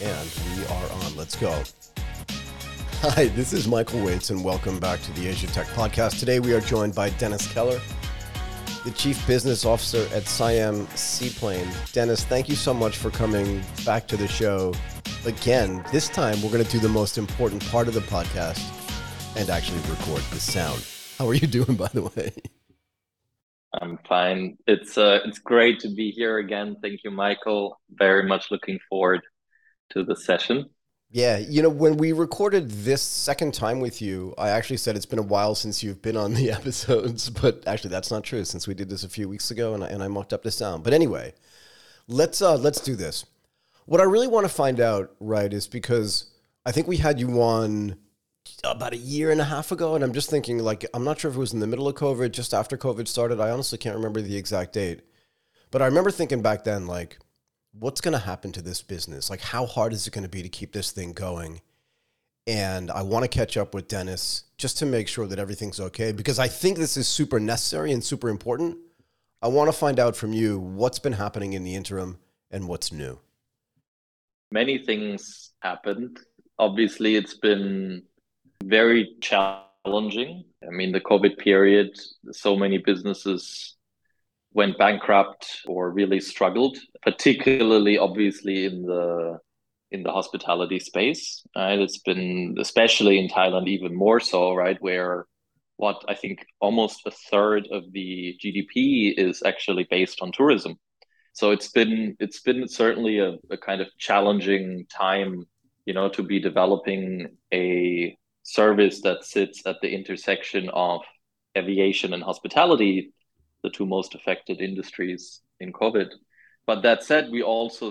And we are on. Let's go. Hi, this is Michael Waitze, and welcome back to the Asia Tech Podcast. Today we are joined by Dennis Keller, the Chief Business Officer at Siam Seaplane. Dennis, thank you so much for coming back to the show again. This time we're going to do the most important part of the podcast and actually record the sound. How are you doing, by the way? I'm fine. It's uh, it's great to be here again. Thank you, Michael. Very much looking forward to the session. Yeah, you know, when we recorded this second time with you, I actually said it's been a while since you've been on the episodes, but actually that's not true since we did this a few weeks ago and I, and I mocked up the sound. But anyway, let's uh let's do this. What I really want to find out, right, is because I think we had you on about a year and a half ago, and I'm just thinking, like, I'm not sure if it was in the middle of COVID, just after COVID started. I honestly can't remember the exact date, but I remember thinking back then, like, what's going to happen to this business? Like, how hard is it going to be to keep this thing going? And I want to catch up with Dennis just to make sure that everything's okay because I think this is super necessary and super important. I want to find out from you what's been happening in the interim and what's new. Many things happened. Obviously, it's been very challenging. I mean, the COVID period, so many businesses went bankrupt or really struggled, particularly obviously in the in the hospitality space. Right, it's been especially in Thailand even more so. Right, where what I think almost a third of the GDP is actually based on tourism. So it's been it's been certainly a, a kind of challenging time, you know, to be developing a service that sits at the intersection of aviation and hospitality, the two most affected industries in COVID. But that said, we also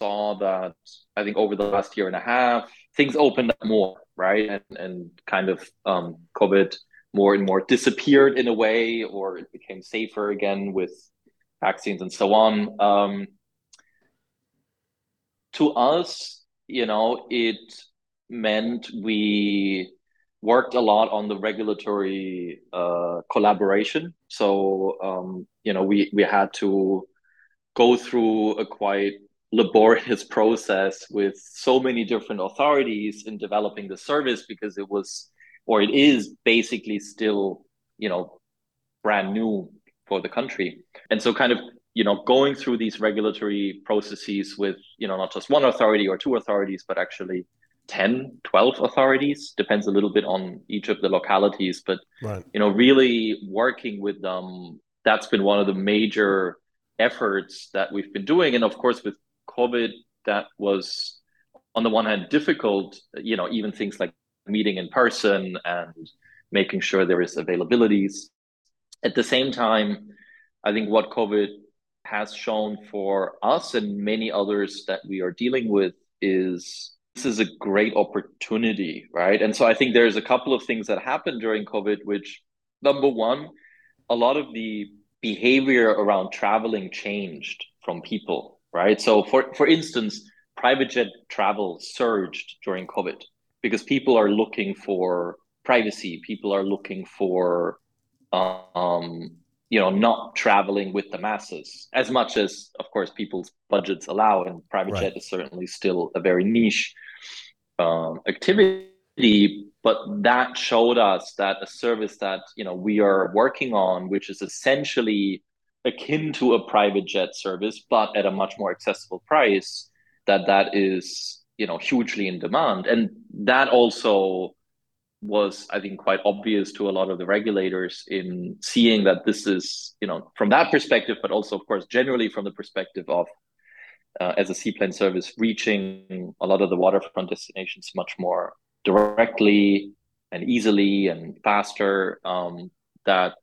saw that I think over the last year and a half, things opened up more, right? And, and kind of um, COVID more and more disappeared in a way, or it became safer again with vaccines and so on. Um, to us, you know, it meant we worked a lot on the regulatory uh, collaboration. So um, you know, we we had to go through a quite laborious process with so many different authorities in developing the service because it was or it is basically still you know brand new for the country and so kind of you know going through these regulatory processes with you know not just one authority or two authorities but actually 10 12 authorities depends a little bit on each of the localities but right. you know really working with them that's been one of the major efforts that we've been doing and of course with covid that was on the one hand difficult you know even things like meeting in person and making sure there is availabilities at the same time i think what covid has shown for us and many others that we are dealing with is this is a great opportunity, right? And so I think there's a couple of things that happened during COVID, which number one, a lot of the behavior around traveling changed from people, right? So for for instance, private jet travel surged during COVID because people are looking for privacy, people are looking for um, you know not traveling with the masses as much as of course people's budgets allow and private right. jet is certainly still a very niche um, activity but that showed us that a service that you know we are working on which is essentially akin to a private jet service but at a much more accessible price that that is you know hugely in demand and that also was i think quite obvious to a lot of the regulators in seeing that this is you know from that perspective but also of course generally from the perspective of uh, as a seaplane service reaching a lot of the waterfront destinations much more directly and easily and faster um, that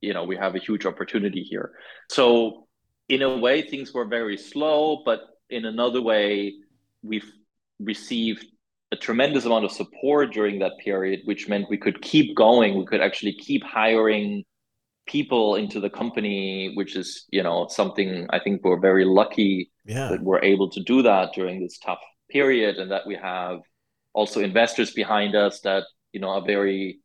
you know we have a huge opportunity here. So in a way things were very slow but in another way we've received a tremendous amount of support during that period, which meant we could keep going. We could actually keep hiring people into the company, which is, you know, something I think we're very lucky yeah. that we're able to do that during this tough period and that we have also investors behind us that, you know, are very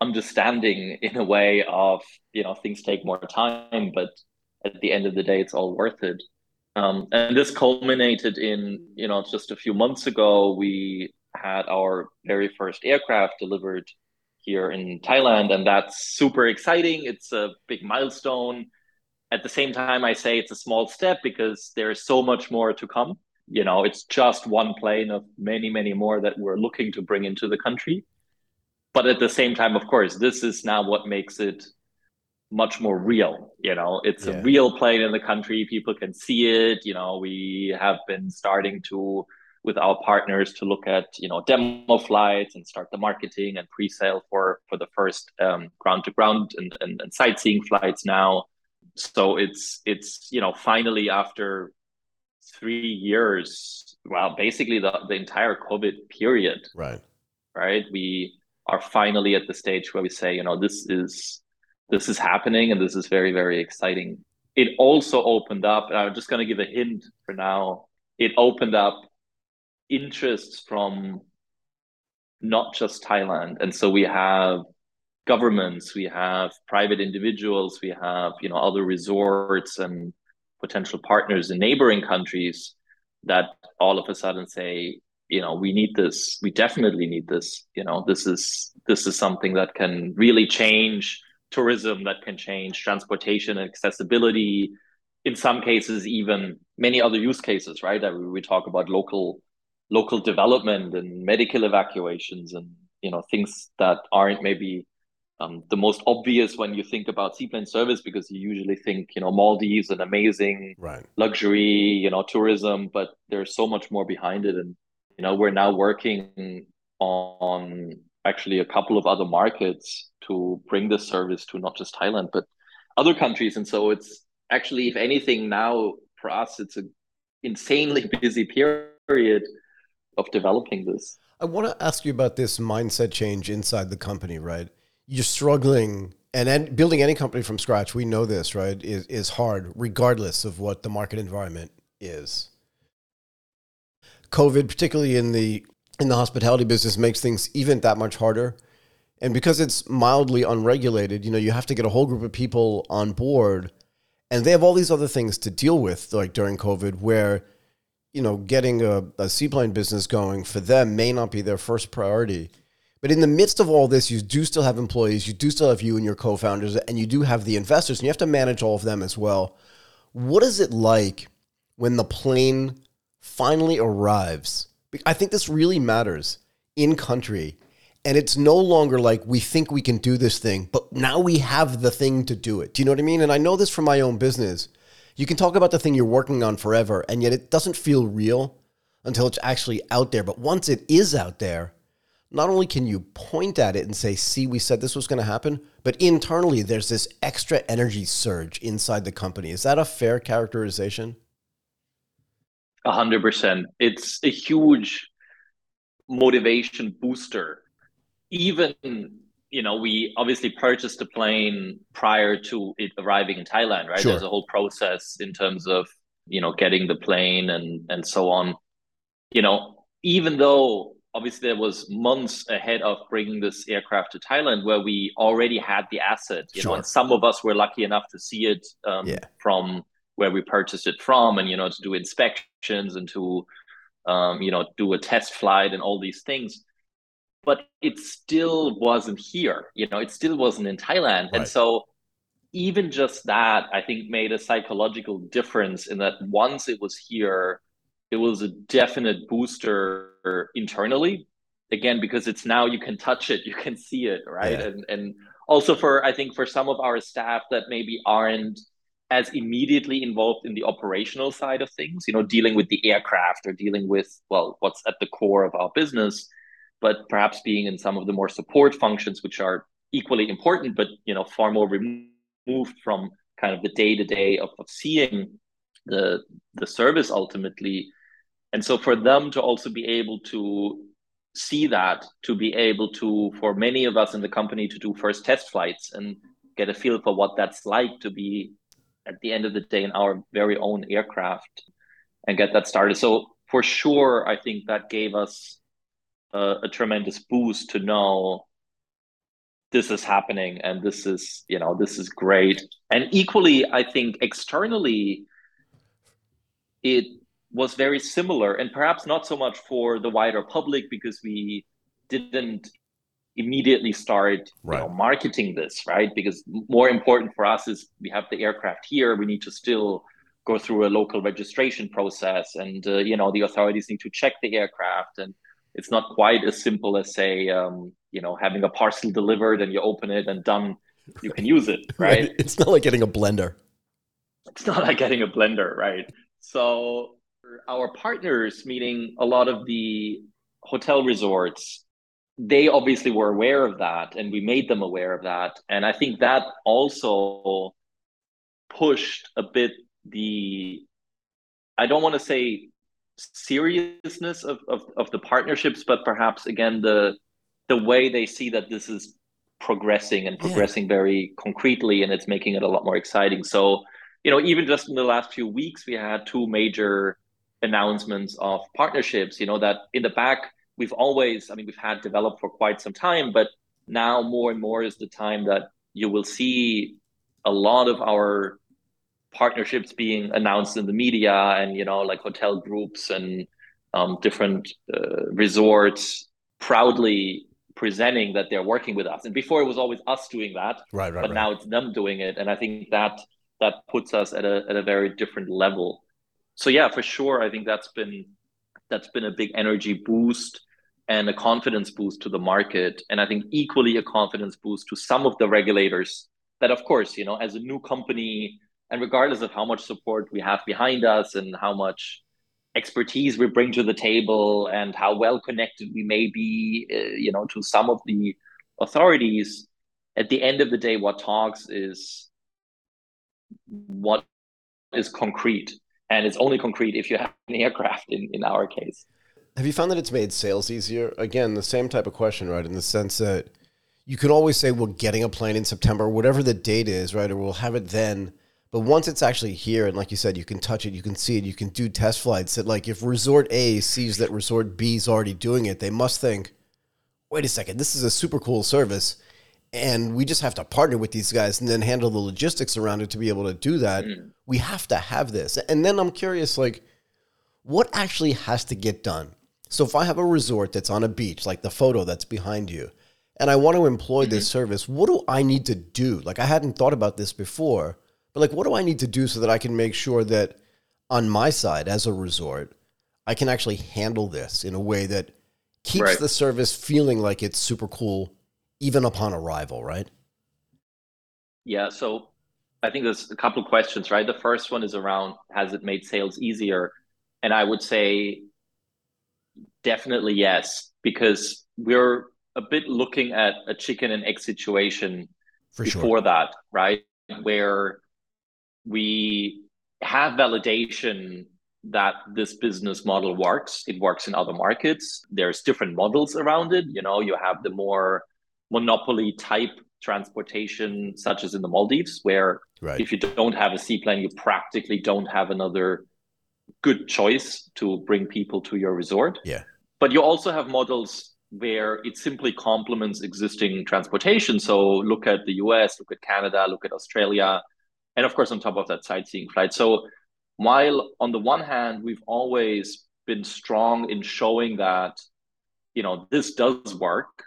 understanding in a way of, you know, things take more time, but at the end of the day, it's all worth it. Um, and this culminated in, you know, just a few months ago, we had our very first aircraft delivered here in Thailand, and that's super exciting. It's a big milestone. At the same time, I say it's a small step because there's so much more to come. You know, it's just one plane of many, many more that we're looking to bring into the country. But at the same time, of course, this is now what makes it much more real. You know, it's yeah. a real plane in the country. People can see it. You know, we have been starting to with our partners to look at you know demo flights and start the marketing and pre-sale for for the first um, ground to ground and, and, and sightseeing flights now. So it's it's you know finally after three years well basically the, the entire covid period. Right. Right? We are finally at the stage where we say you know this is this is happening and this is very very exciting. It also opened up i'm just going to give a hint for now. It opened up interests from not just Thailand. And so we have governments, we have private individuals, we have you know other resorts and potential partners in neighboring countries that all of a sudden say, you know, we need this, we definitely need this. You know, this is this is something that can really change tourism, that can change transportation and accessibility. In some cases, even many other use cases, right? That we talk about local local development and medical evacuations and you know things that aren't maybe um, the most obvious when you think about seaplane service because you usually think you know Maldives and amazing right. luxury you know tourism but there's so much more behind it and you know we're now working on actually a couple of other markets to bring this service to not just Thailand but other countries and so it's actually if anything now for us it's an insanely busy period of developing this. I want to ask you about this mindset change inside the company, right? You're struggling and building any company from scratch, we know this, right, is, is hard regardless of what the market environment is. COVID, particularly in the in the hospitality business, makes things even that much harder. And because it's mildly unregulated, you know, you have to get a whole group of people on board and they have all these other things to deal with, like during COVID, where you know, getting a, a seaplane business going for them may not be their first priority. But in the midst of all this, you do still have employees, you do still have you and your co founders, and you do have the investors, and you have to manage all of them as well. What is it like when the plane finally arrives? I think this really matters in country. And it's no longer like we think we can do this thing, but now we have the thing to do it. Do you know what I mean? And I know this from my own business you can talk about the thing you're working on forever, and yet it doesn't feel real until it's actually out there. But once it is out there, not only can you point at it and say, see, we said this was going to happen, but internally there's this extra energy surge inside the company. Is that a fair characterization? A hundred percent. It's a huge motivation booster. Even you know, we obviously purchased the plane prior to it arriving in Thailand, right? Sure. There's a whole process in terms of, you know, getting the plane and and so on. You know, even though obviously there was months ahead of bringing this aircraft to Thailand where we already had the asset, you sure. know, and some of us were lucky enough to see it um, yeah. from where we purchased it from and, you know, to do inspections and to, um, you know, do a test flight and all these things but it still wasn't here. You know, it still wasn't in Thailand. Right. And so even just that, I think, made a psychological difference in that once it was here, it was a definite booster internally. Again, because it's now you can touch it, you can see it, right? Yeah. And and also for I think for some of our staff that maybe aren't as immediately involved in the operational side of things, you know, dealing with the aircraft or dealing with well, what's at the core of our business but perhaps being in some of the more support functions, which are equally important, but you know far more removed from kind of the day to day of seeing the the service ultimately. And so for them to also be able to see that, to be able to, for many of us in the company, to do first test flights and get a feel for what that's like to be at the end of the day in our very own aircraft and get that started. So for sure, I think that gave us a, a tremendous boost to know this is happening and this is you know this is great. And equally i think externally it was very similar and perhaps not so much for the wider public because we didn't immediately start right. you know, marketing this right? Because more important for us is we have the aircraft here. We need to still go through a local registration process and uh, you know the authorities need to check the aircraft and it's not quite as simple as say um, you know having a parcel delivered and you open it and done you can use it right? right? It's not like getting a blender. It's not like getting a blender right? So our partners meaning a lot of the hotel resorts they obviously were aware of that and we made them aware of that. And i think that also pushed a bit the i don't want to say seriousness of, of, of the partnerships but perhaps again the the way they see that this is progressing and progressing yeah. very concretely and it's making it a lot more exciting so you know even just in the last few weeks we had two major announcements of partnerships you know that in the back we've always i mean we've had developed for quite some time but now more and more is the time that you will see a lot of our partnerships being announced in the media and you know like hotel groups and um, different uh, resorts proudly presenting that they're working with us. And before it was always us doing that right right but right. now it's them doing it. And i think that that puts us at a, at a very different level. So yeah for sure i think that's been that's been a big energy boost and a confidence boost to the market. And i think equally a confidence boost to some of the regulators that of course you know as a new company and regardless of how much support we have behind us and how much expertise we bring to the table and how well connected we may be uh, you know to some of the authorities at the end of the day what talks is what is concrete. And it's only concrete if you have an aircraft in, in our case. Have you found that it's made sales easier? Again the same type of question right? In the sense that you can always say we're getting a plane in september whatever the date is right? Or we'll have it then but once it's actually here, and like you said, you can touch it, you can see it, you can do test flights. That like if Resort A sees that Resort B is already doing it, they must think, wait a second, this is a super cool service, and we just have to partner with these guys and then handle the logistics around it to be able to do that. Mm. We have to have this. And then I'm curious, like, what actually has to get done? So if I have a resort that's on a beach, like the photo that's behind you, and I want to employ mm-hmm. this service, what do I need to do? Like I hadn't thought about this before but like, what do I need to do so that I can make sure that on my side as a resort, I can actually handle this in a way that keeps right. the service feeling like it's super cool, even upon arrival, right? Yeah. So I think there's a couple of questions, right? The first one is around has it made sales easier? And I would say definitely yes, because we're a bit looking at a chicken and egg situation For before sure. that, right? Where we have validation that this business model works. It works in other markets. There's different models around it. You know, you have the more monopoly type transportation, such as in the Maldives, where right. if you don't have a seaplane, you practically don't have another good choice to bring people to your resort. Yeah. But you also have models where it simply complements existing transportation. So look at the US, look at Canada, look at Australia and of course on top of that sightseeing flight so while on the one hand we've always been strong in showing that you know this does work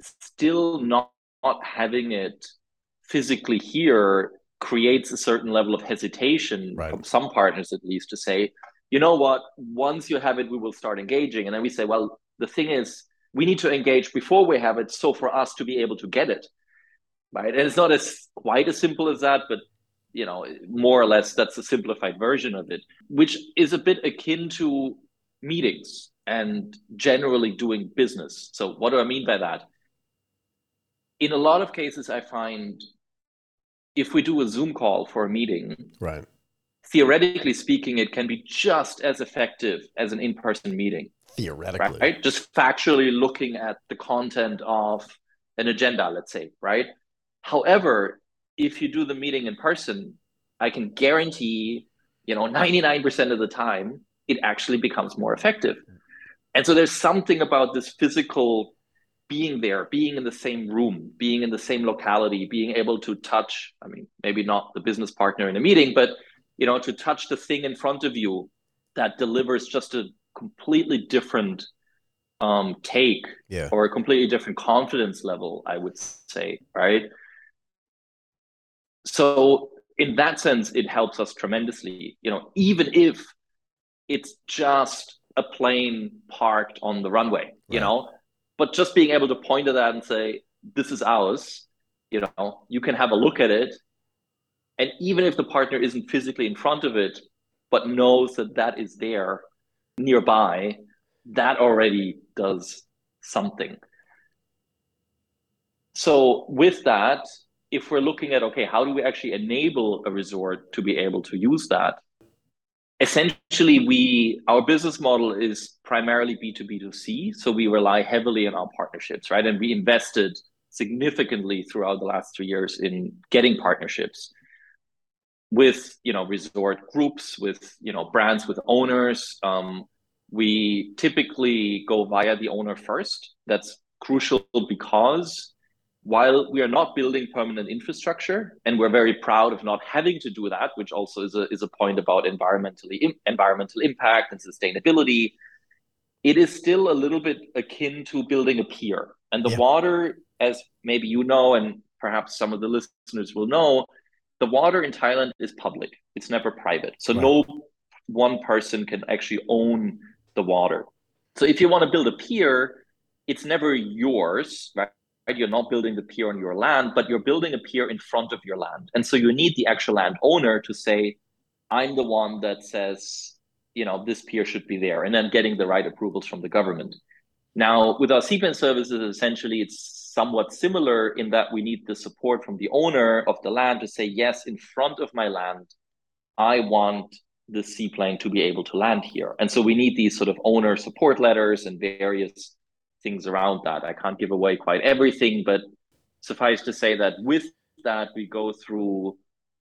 still not, not having it physically here creates a certain level of hesitation right. from some partners at least to say you know what? Once you have it we will start engaging. And then we say well the thing is we need to engage before we have it so for us to be able to get it right? And it's not as quite as simple as that, but you know, more or less that's a simplified version of it, which is a bit akin to meetings and generally doing business. So what do I mean by that? In a lot of cases, I find if we do a Zoom call for a meeting, right? Theoretically speaking, it can be just as effective as an in-person meeting. Theoretically, right? Just factually looking at the content of an agenda, let's say, right? However, if you do the meeting in person, I can guarantee, you know, 99% of the time, it actually becomes more effective. And so there's something about this physical being there, being in the same room, being in the same locality, being able to touch, I mean, maybe not the business partner in a meeting, but you know to touch the thing in front of you that delivers just a completely different um, take yeah. or a completely different confidence level i would say right so in that sense it helps us tremendously you know even if it's just a plane parked on the runway right. you know? But just being able to point at that and say this is ours you know you can have a look at it. And even if the partner isn't physically in front of it but knows that that is there nearby that already does something. So with that if we're looking at okay how do we actually enable a resort to be able to use that? Essentially we our business model is primarily b2b2c so we rely heavily on our partnerships right? And we invested significantly throughout the last three years in getting partnerships with you know resort groups with you know brands with owners. Um, we typically go via the owner first. That's crucial because while we are not building permanent infrastructure and we're very proud of not having to do that which also is a, is a point about environmentally environmental impact and sustainability it is still a little bit akin to building a pier. And the yeah. water as maybe you know and perhaps some of the listeners will know the water in thailand is public. It's never private. So right. no one person can actually own the water. So if you want to build a pier it's never yours right you're not building the pier on your land, but you're building a pier in front of your land. And so you need the actual land owner to say, I'm the one that says, you know, this pier should be there, and then getting the right approvals from the government. Now, with our seaplane services, essentially it's somewhat similar in that we need the support from the owner of the land to say, yes, in front of my land, I want the seaplane to be able to land here. And so we need these sort of owner support letters and various things around that. I can't give away quite everything, but suffice to say that with that, we go through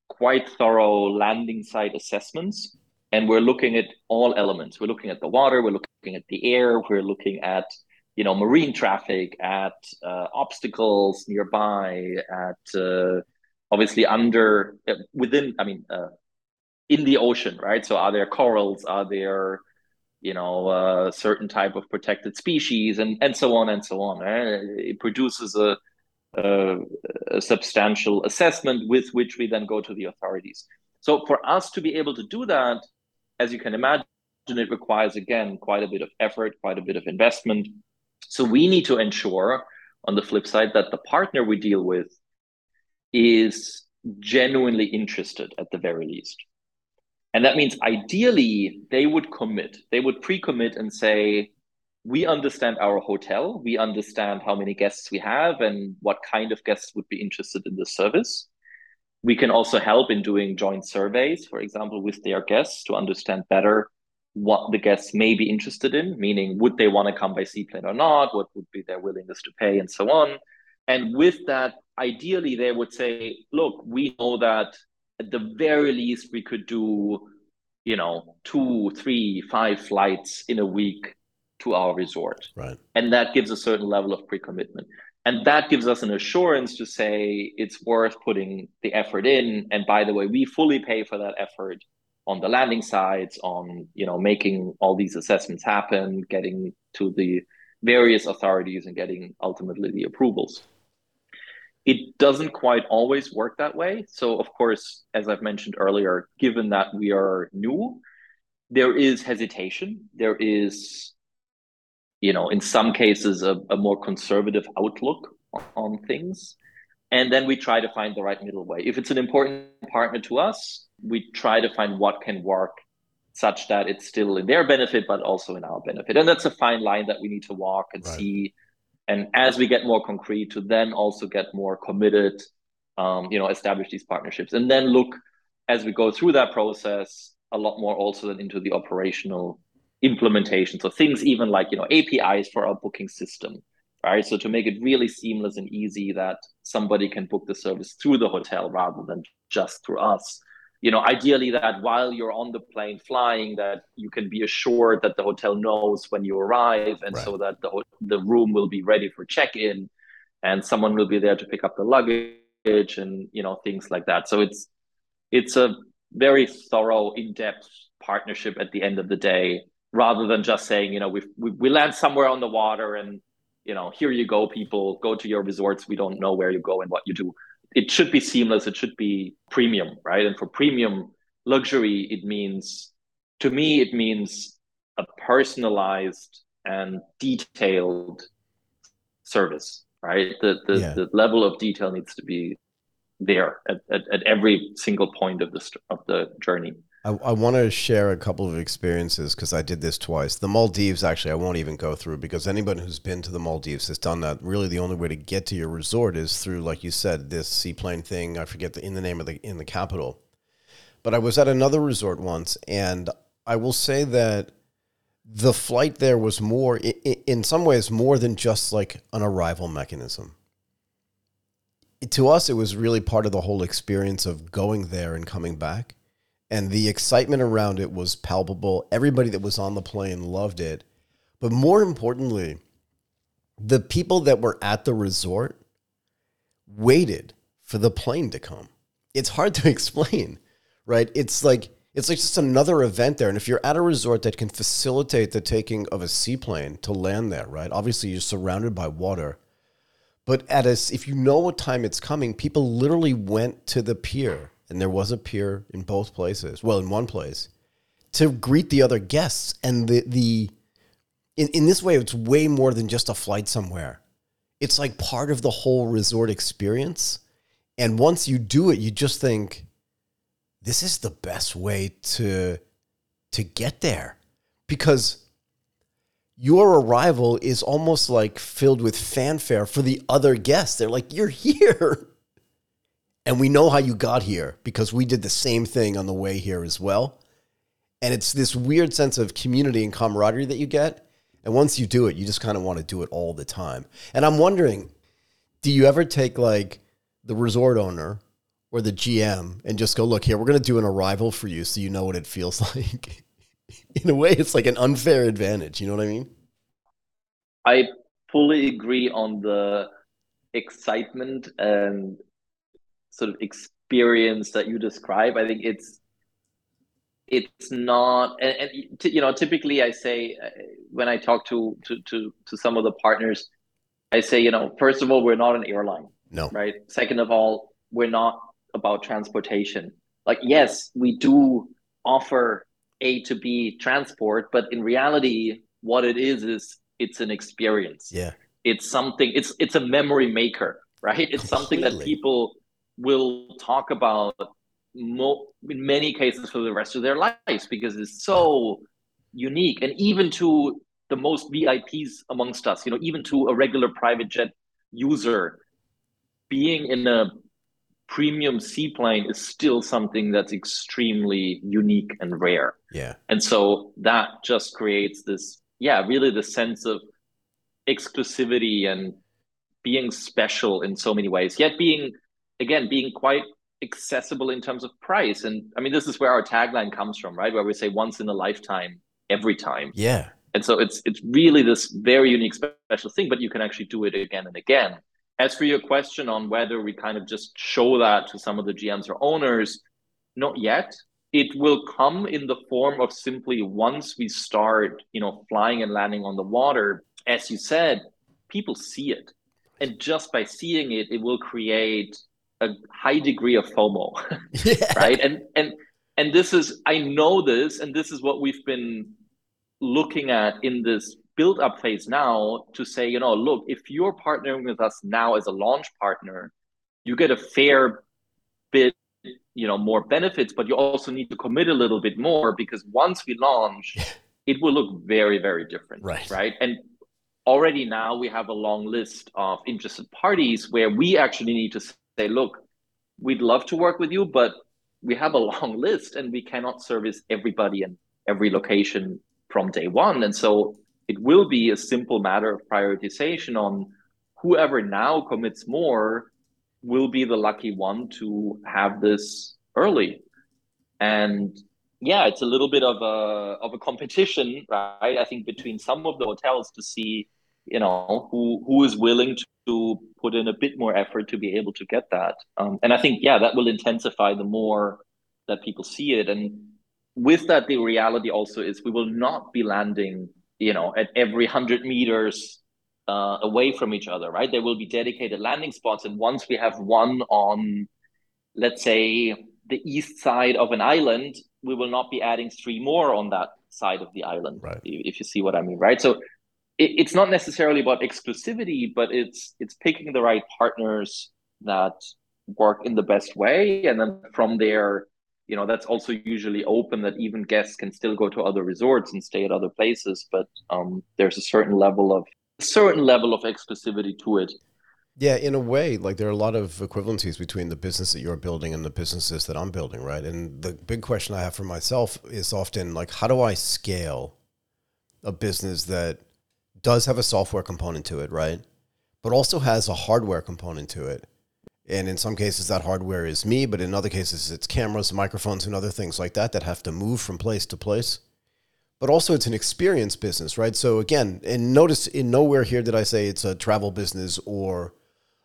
quite thorough landing site assessments and we're looking at all elements. We're looking at the water, we're looking at the air, we're looking at you know marine traffic, at uh, obstacles nearby, at uh, obviously under uh, within. I mean, uh, in the ocean, right? So are there corals? Are there you know a certain type of protected species and and so on and so on right? it produces a, a, a substantial assessment with which we then go to the authorities. So for us to be able to do that as you can imagine it requires again quite a bit of effort quite a bit of investment. So we need to ensure on the flip side that the partner we deal with is genuinely interested at the very least and that means ideally they would commit, they would pre commit and say, we understand our hotel, we understand how many guests we have and what kind of guests would be interested in the service. We can also help in doing joint surveys, for example, with their guests to understand better what the guests may be interested in, meaning would they want to come by seaplane or not? What would be their willingness to pay and so on. And with that, ideally, they would say, look, we know that at the very least we could do you know two three five flights in a week to our resort. Right. And that gives a certain level of pre-commitment. And that gives us an assurance to say it's worth putting the effort in. And by the way we fully pay for that effort on the landing sites on you know making all these assessments happen getting to the various authorities and getting ultimately the approvals it doesn't quite always work that way. So, of course, as I've mentioned earlier, given that we are new, there is hesitation. There is, you know, in some cases, a, a more conservative outlook on things. And then we try to find the right middle way. If it's an important partner to us, we try to find what can work such that it's still in their benefit, but also in our benefit. And that's a fine line that we need to walk and right. see and as we get more concrete to then also get more committed um, you know establish these partnerships. And then look as we go through that process a lot more also then into the operational implementation. So things even like you know apis for our booking system right? So to make it really seamless and easy that somebody can book the service through the hotel rather than just through us you know ideally that while you're on the plane flying that you can be assured that the hotel knows when you arrive and right. so that the, the room will be ready for check-in and someone will be there to pick up the luggage and you know things like that so it's it's a very thorough, in-depth partnership at the end of the day, rather than just saying, you know, we we land somewhere on the water and you know, here you go, people, go to your resorts. We don't know where you go and what you do. It should be seamless. It should be premium, right? And for premium luxury, it means, to me, it means a personalized and detailed service, right? The the, yeah. the level of detail needs to be there at, at, at every single point of the of the journey. I, I want to share a couple of experiences because I did this twice. The Maldives, actually, I won't even go through because anybody who's been to the Maldives has done that. Really, the only way to get to your resort is through, like you said, this seaplane thing. I forget the in the name of the in the capital. But I was at another resort once, and I will say that the flight there was more, in some ways, more than just like an arrival mechanism. To us, it was really part of the whole experience of going there and coming back and the excitement around it was palpable. Everybody that was on the plane loved it. But more importantly, the people that were at the resort waited for the plane to come. It's hard to explain, right? It's like it's like just another event there. And if you're at a resort that can facilitate the taking of a seaplane to land there, right? Obviously you're surrounded by water. But at a, if you know what time it's coming, people literally went to the pier and there was a pier in both places. Well, in one place, to greet the other guests, and the the in in this way, it's way more than just a flight somewhere. It's like part of the whole resort experience. And once you do it, you just think, this is the best way to to get there, because your arrival is almost like filled with fanfare for the other guests. They're like, you're here. And we know how you got here because we did the same thing on the way here as well. And it's this weird sense of community and camaraderie that you get. And once you do it, you just kind of want to do it all the time. And I'm wondering, do you ever take like the resort owner or the GM and just go, look, here, we're going to do an arrival for you so you know what it feels like? In a way, it's like an unfair advantage. You know what I mean? I fully agree on the excitement and sort of experience that you describe. I think it's it's not and, and you know typically i say uh, when i talk to, to to to some of the partners i say you know first of all we're not an airline no. right? Second of all we're not about transportation. Like yes we do offer a to b transport but in reality what it is is it's an experience. Yeah. It's something it's it's a memory maker right? It's Completely. something that people will talk about mo- in many cases for the rest of their lives because it's so unique and even to the most VIPs amongst us, you know, even to a regular private jet user, being in a premium seaplane is still something that's extremely unique and rare. Yeah. And so that just creates this, yeah, really the sense of exclusivity and being special in so many ways, yet being again being quite accessible in terms of price. And i mean this is where our tagline comes from right? Where we say once in a lifetime every time. Yeah. And so it's it's really this very unique special thing but you can actually do it again and again. As for your question on whether we kind of just show that to some of the gms or owners not yet. It will come in the form of simply once we start you know flying and landing on the water as you said people see it. And just by seeing it it will create a high degree of FOMO, yeah. right? And and and this is I know this, and this is what we've been looking at in this build up phase now to say, you know, look, if you're partnering with us now as a launch partner, you get a fair bit, you know, more benefits, but you also need to commit a little bit more because once we launch, it will look very, very different. Right. Right. And already now we have a long list of interested parties where we actually need to say, look, we'd love to work with you, but we have a long list and we cannot service everybody in every location from day one. And so it will be a simple matter of prioritization on whoever now commits more will be the lucky one to have this early. And yeah, it's a little bit of a of a competition, right? I think between some of the hotels to see, you know, who who is willing to to put in a bit more effort to be able to get that. Um, and I think, yeah, that will intensify the more that people see it. And with that, the reality also is we will not be landing, you know, at every hundred meters uh, away from each other, right? There will be dedicated landing spots, and once we have one on, let's say, the east side of an island, we will not be adding three more on that side of the island. Right. If you see what I mean, right? So it, it's not necessarily about exclusivity, but it's it's picking the right partners that work in the best way, and then from there, you know, that's also usually open that even guests can still go to other resorts and stay at other places, but um, there's a certain level of certain level of exclusivity to it. Yeah, in a way, like there are a lot of equivalencies between the business that you're building and the businesses that I'm building, right? And the big question I have for myself is often like, how do I scale a business that does have a software component to it, right? But also has a hardware component to it. And in some cases, that hardware is me, but in other cases, it's cameras, microphones, and other things like that that have to move from place to place. But also, it's an experience business, right? So, again, and notice in nowhere here did I say it's a travel business or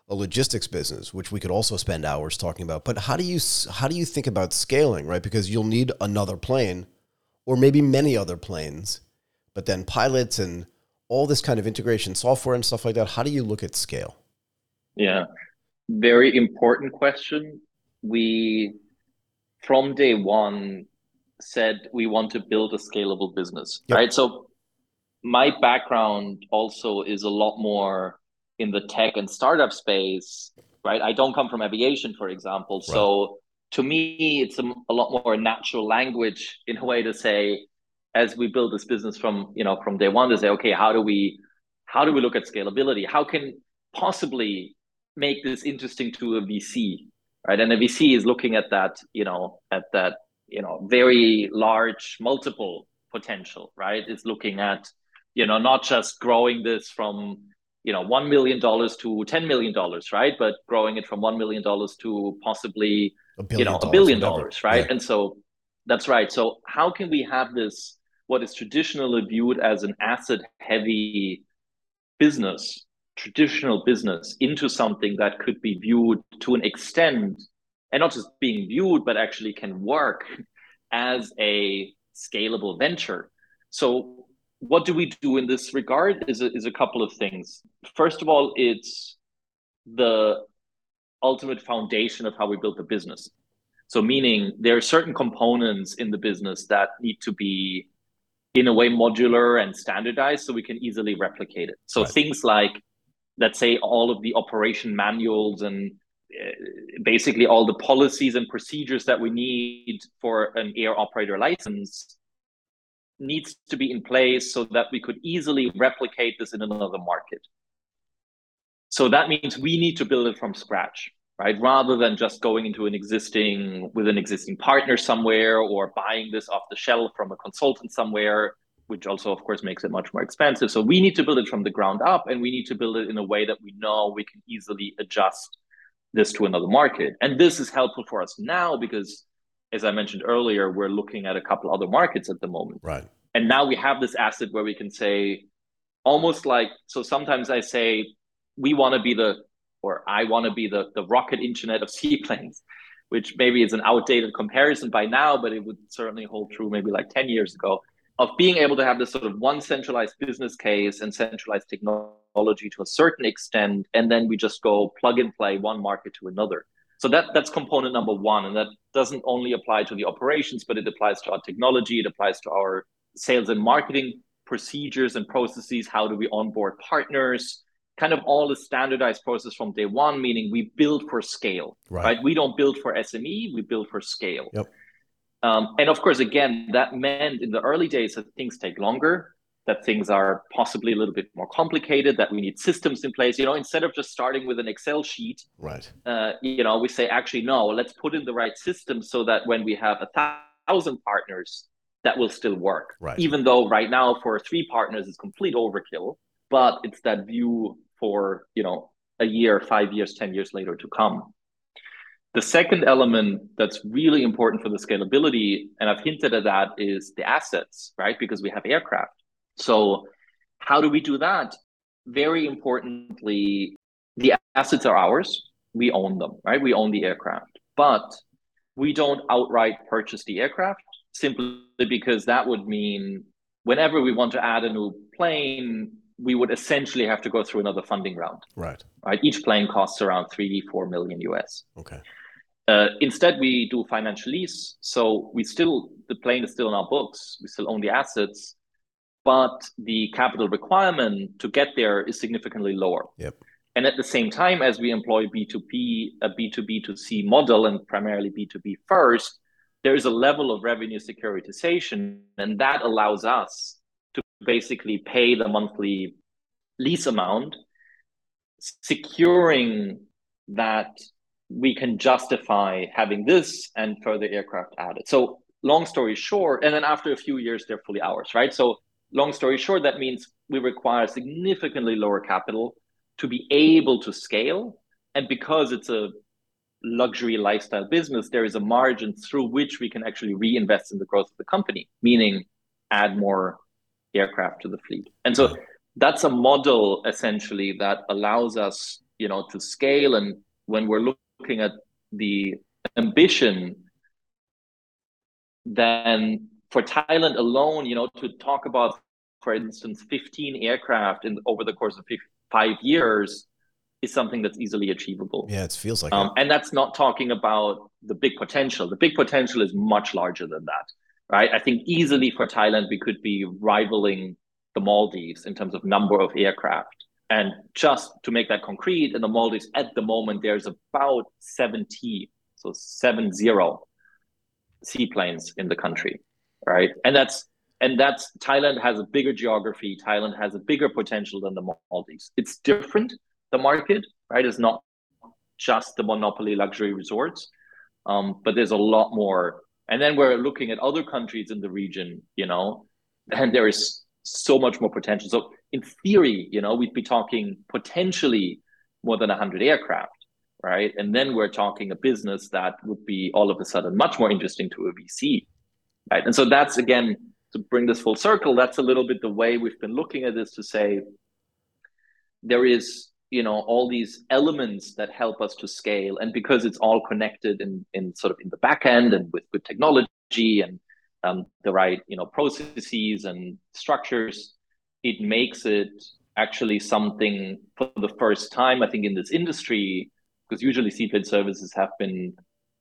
a logistics business, which we could also spend hours talking about. But how do you how do you think about scaling, right? Because you'll need another plane, or maybe many other planes, but then pilots and all this kind of integration software and stuff like that. How do you look at scale? Yeah, very important question. We, from day one, said we want to build a scalable business, yep. right? So, my background also is a lot more in the tech and startup space, right? I don't come from aviation, for example. Right. So, to me, it's a, a lot more natural language in a way to say, as we build this business from you know from day one to say okay how do we how do we look at scalability how can possibly make this interesting to a VC, right? And a VC is looking at that, you know, at that, you know, very large multiple potential, right? It's looking at, you know, not just growing this from, you know, $1 million to $10 million, right? But growing it from $1 million to possibly, you know, a billion dollars, right? Yeah. And so that's right. So how can we have this, what is traditionally viewed as an asset heavy business traditional business into something that could be viewed to an extent and not just being viewed but actually can work as a scalable venture. So what do we do in this regard is a, is a couple of things. First of all it's the ultimate foundation of how we build the business. So meaning there are certain components in the business that need to be in a way modular and standardized so we can easily replicate it so right. things like let's say all of the operation manuals and uh, basically all the policies and procedures that we need for an air operator license needs to be in place so that we could easily replicate this in another market. So that means we need to build it from scratch, right? Rather than just going into an existing with an existing partner somewhere or buying this off the shelf from a consultant somewhere which also, of course, makes it much more expensive. So we need to build it from the ground up, and we need to build it in a way that we know we can easily adjust this to another market. And this is helpful for us now because, as I mentioned earlier, we're looking at a couple other markets at the moment. Right. And now we have this asset where we can say, almost like, so sometimes I say, we want to be the, or I want to be the, the rocket internet of seaplanes, which maybe is an outdated comparison by now, but it would certainly hold true maybe like 10 years ago of being able to have this sort of one centralized business case and centralized technology to a certain extent, and then we just go plug and play one market to another. So that that's component number one, and that doesn't only apply to the operations, but it applies to our technology, it applies to our sales and marketing procedures and processes. How do we onboard partners? Kind of all the standardized process from day one, meaning we build for scale, right? right? We don't build for SME, we build for scale. Yep. Um, and of course, again, that meant in the early days that things take longer, that things are possibly a little bit more complicated, that we need systems in place. You know, instead of just starting with an Excel sheet, right? Uh, you know, we say actually no, let's put in the right system so that when we have a thousand partners, that will still work. Right. Even though right now for three partners is complete overkill, but it's that view for you know a year, five years, ten years later to come. The second element that's really important for the scalability, and I've hinted at that, is the assets, right? Because we have aircraft. So, how do we do that? Very importantly, the assets are ours. We own them, right? We own the aircraft. But we don't outright purchase the aircraft simply because that would mean whenever we want to add a new plane, we would essentially have to go through another funding round. Right. Right. Each plane costs around three, four million US. Okay. Uh, instead, we do financial lease. So we still, the plane is still in our books. We still own the assets, but the capital requirement to get there is significantly lower. Yep. And at the same time, as we employ B2B, a B2B to C model and primarily B2B first, there is a level of revenue securitization, and that allows us basically pay the monthly lease amount, securing that we can justify having this and further aircraft added. So, long story short, and then after a few years, they're fully ours, right? So, long story short, that means we require significantly lower capital to be able to scale. And because it's a luxury lifestyle business, there is a margin through which we can actually reinvest in the growth of the company, meaning add more aircraft to the fleet. And so that's a model essentially that allows us, you know, to scale. And when we're looking at the ambition, then for Thailand alone, you know, to talk about, for instance, 15 aircraft in over the course of five years is something that's easily achievable. Yeah, it feels like um, And that's not talking about the big potential. The big potential is much larger than that, right? I think easily for Thailand, we could be rivaling the Maldives in terms of number of aircraft. And just to make that concrete, in the Maldives at the moment, there's about 70, so seven zero seaplanes in the country, right? And that's and that's Thailand has a bigger geography. Thailand has a bigger potential than the Maldives. It's different the market, right? It's not just the monopoly luxury resorts, um, but there's a lot more. And then we're looking at other countries in the region, you know, and there is so much more potential. So in theory, you know, we'd be talking potentially more than 100 aircraft, right? And then we're talking a business that would be all of a sudden much more interesting to a VC, right? And so that's again to bring this full circle. That's a little bit the way we've been looking at this to say there is you know all these elements that help us to scale and because it's all connected in in sort of in the back end and with good technology and um, the right you know processes and structures it makes it actually something for the first time i think in this industry because usually seaplane services have been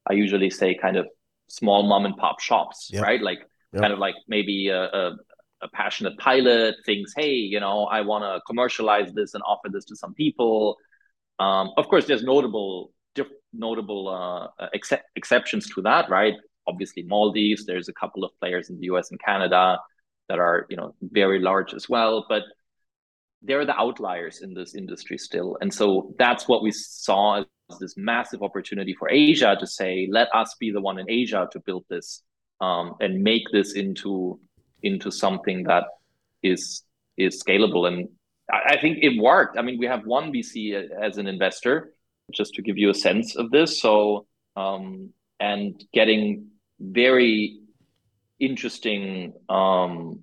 i usually say kind of small mom and pop shops yep. right like yep. kind of like maybe a, a, a passionate pilot thinks, hey, you know, I want to commercialize this and offer this to some people. Um, of course, there's notable diff- notable uh, ex- exceptions to that, right? Obviously, Maldives. There's a couple of players in the U.S. and Canada that are, you know, very large as well, but they're the outliers in this industry still. And so that's what we saw as this massive opportunity for Asia to say, let us be the one in Asia to build this um, and make this into into something that is is scalable. And I, I think it worked. I mean, we have one VC as an investor, just to give you a sense of this. So um, and getting very interesting um,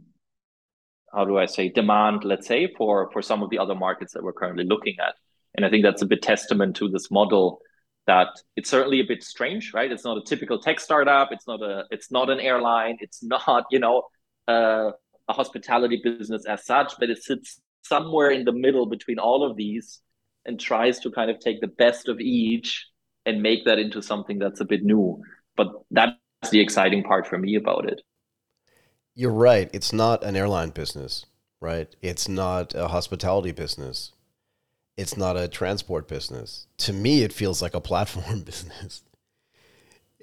how do I say demand, let's say, for for some of the other markets that we're currently looking at. And I think that's a bit testament to this model that it's certainly a bit strange, right? It's not a typical tech startup. It's not a it's not an airline. It's not, you know, uh, a hospitality business as such, but it sits somewhere in the middle between all of these and tries to kind of take the best of each and make that into something that's a bit new. But that's the exciting part for me about it. You're right. It's not an airline business, right? It's not a hospitality business. It's not a transport business. To me, it feels like a platform business.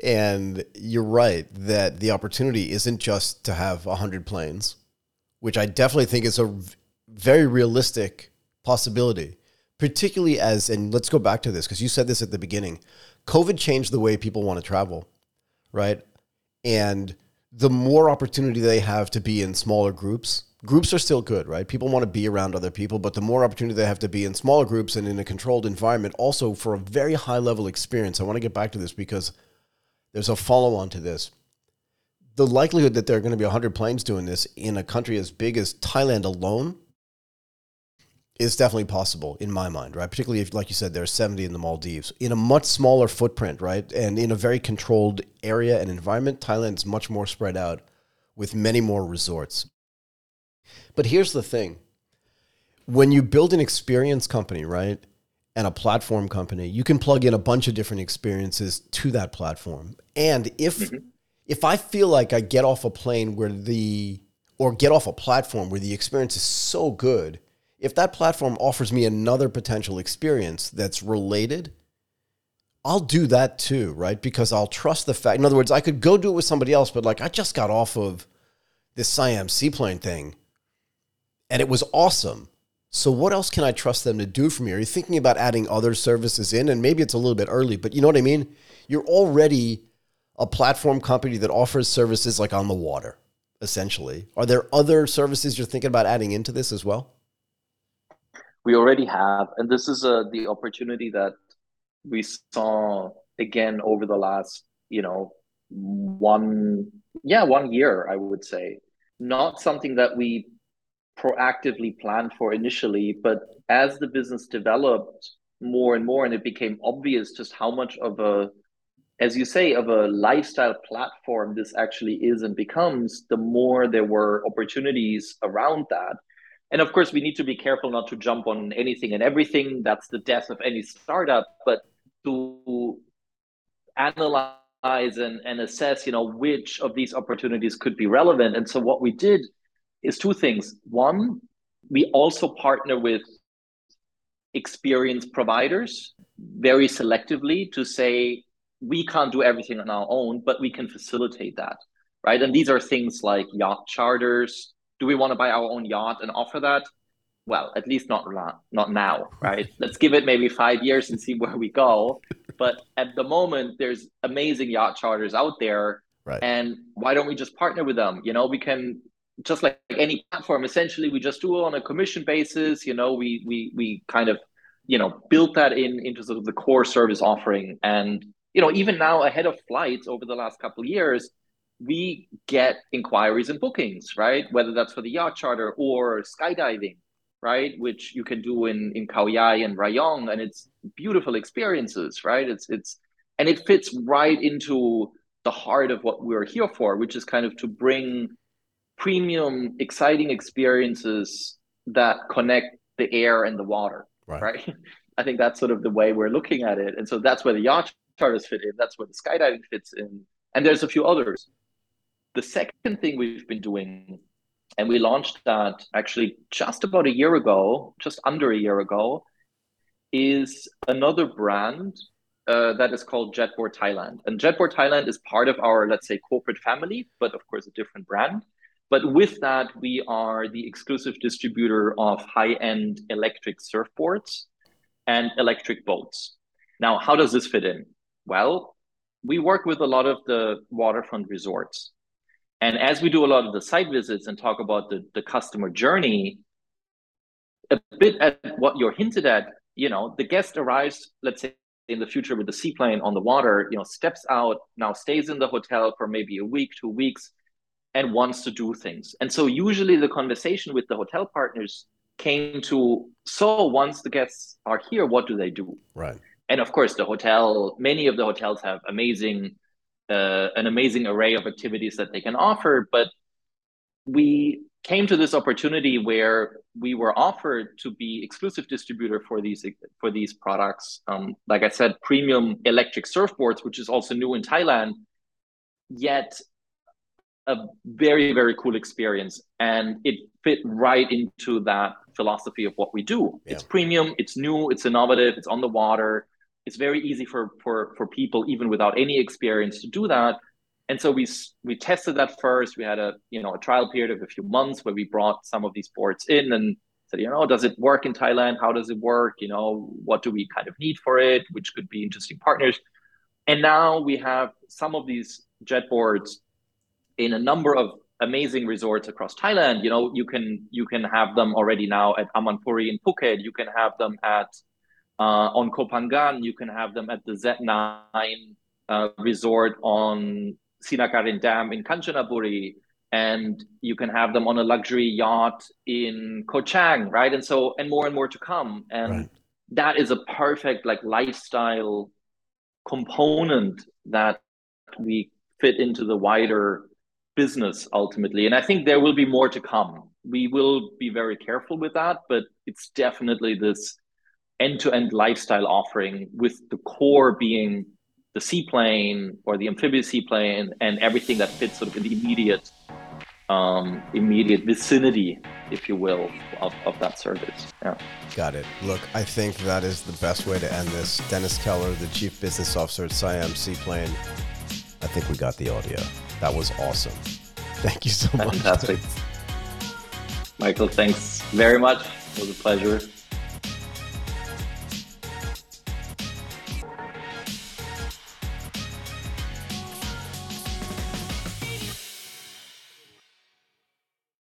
And you're right that the opportunity isn't just to have 100 planes, which I definitely think is a very realistic possibility, particularly as, and let's go back to this because you said this at the beginning COVID changed the way people want to travel, right? And the more opportunity they have to be in smaller groups, groups are still good, right? People want to be around other people, but the more opportunity they have to be in smaller groups and in a controlled environment, also for a very high level experience. I want to get back to this because there's a follow on to this. The likelihood that there are going to be 100 planes doing this in a country as big as Thailand alone is definitely possible in my mind, right? Particularly if, like you said, there's 70 in the Maldives in a much smaller footprint, right? And in a very controlled area and environment. Thailand is much more spread out with many more resorts. But here's the thing when you build an experience company, right? And a platform company, you can plug in a bunch of different experiences to that platform. And if mm-hmm. if I feel like I get off a plane where the or get off a platform where the experience is so good if that platform offers me another potential experience that's related, I'll do that too, right? Because I'll trust the fact. In other words, I could go do it with somebody else, but like I just got off of this Siam seaplane thing and it was awesome. So what else can I trust them to do for me? Are you thinking about adding other services in? And maybe it's a little bit early, but you know what I mean? You're already a platform company that offers services like on the water, essentially. Are there other services you're thinking about adding into this as well? we already have and this is uh, the opportunity that we saw again over the last you know one yeah one year i would say not something that we proactively planned for initially but as the business developed more and more and it became obvious just how much of a as you say of a lifestyle platform this actually is and becomes the more there were opportunities around that. And of course we need to be careful not to jump on anything and everything. That's the death of any startup but to analyze and, and assess you know which of these opportunities could be relevant. And so what we did is two things one we also partner with experienced providers very selectively to say we can't do everything on our own but we can facilitate that right and these are things like yacht charters do we want to buy our own yacht and offer that? Well, at least not not now, right? Let's give it maybe five years and see where we go. But at the moment, there's amazing yacht charters out there, right. and why don't we just partner with them? You know, we can just like any platform. Essentially, we just do it on a commission basis. You know, we we we kind of you know built that in into sort of the core service offering, and you know even now ahead of flights over the last couple of years we get inquiries and bookings, right? Whether that's for the yacht charter or skydiving, right? Which you can do in in Khao Yai and Rayong, and it's beautiful experiences, right? It's it's and it fits right into the heart of what we're here for, which is kind of to bring premium, exciting experiences that connect the air and the water, right? right? I think that's sort of the way we're looking at it, and so that's where the yacht charters fit in. That's where the skydiving fits in, and there's a few others. The second thing we've been doing, and we launched that actually just about a year ago, just under a year ago, is another brand uh, that is called Jetboard Thailand. And Jetboard Thailand is part of our, let's say, corporate family, but of course, a different brand. But with that, we are the exclusive distributor of high end electric surfboards and electric boats. Now, how does this fit in? Well, we work with a lot of the waterfront resorts. And as we do a lot of the site visits and talk about the, the customer journey, a bit at what you're hinted at, you know, the guest arrives, let's say in the future with the seaplane on the water, you know, steps out, now stays in the hotel for maybe a week, two weeks, and wants to do things. And so usually the conversation with the hotel partners came to so once the guests are here, what do they do? Right. And of course, the hotel, many of the hotels have amazing uh, an amazing array of activities that they can offer. But we came to this opportunity where we were offered to be exclusive distributor for these for these products. Um, like I said, premium electric surfboards, which is also new in Thailand, yet a very very cool experience, and it fit right into that philosophy of what we do. Yeah. It's premium, it's new, it's innovative, it's on the water. It's very easy for for for people even without any experience to do that. And so we we tested that first. We had a you know a trial period of a few months where we brought some of these boards in and said you know does it work in thailand? How does it work? You know what do we kind of need for it which could be interesting partners. And now we have some of these jet boards in a number of amazing resorts across thailand you know you can you can have them already now at amanpuri in phuket you can have them at uh, on Koh Phangan, you can have them at the Z9 uh, resort on Sinakarin Dam in Kanchanaburi. and you can have them on a luxury yacht in Koh Chang, right? And so, and more and more to come. And right. that is a perfect like lifestyle component that we fit into the wider business ultimately. And I think there will be more to come. We will be very careful with that, but it's definitely this end to end lifestyle offering with the core being the seaplane or the amphibious seaplane and everything that fits sort of in the immediate um, immediate vicinity, if you will, of, of that service. Yeah. Got it. Look, I think that is the best way to end this. Dennis Keller, the Chief Business Officer at Siam Seaplane. I think we got the audio. That was awesome. Thank you so much. Fantastic. Michael, thanks very much. It was a pleasure.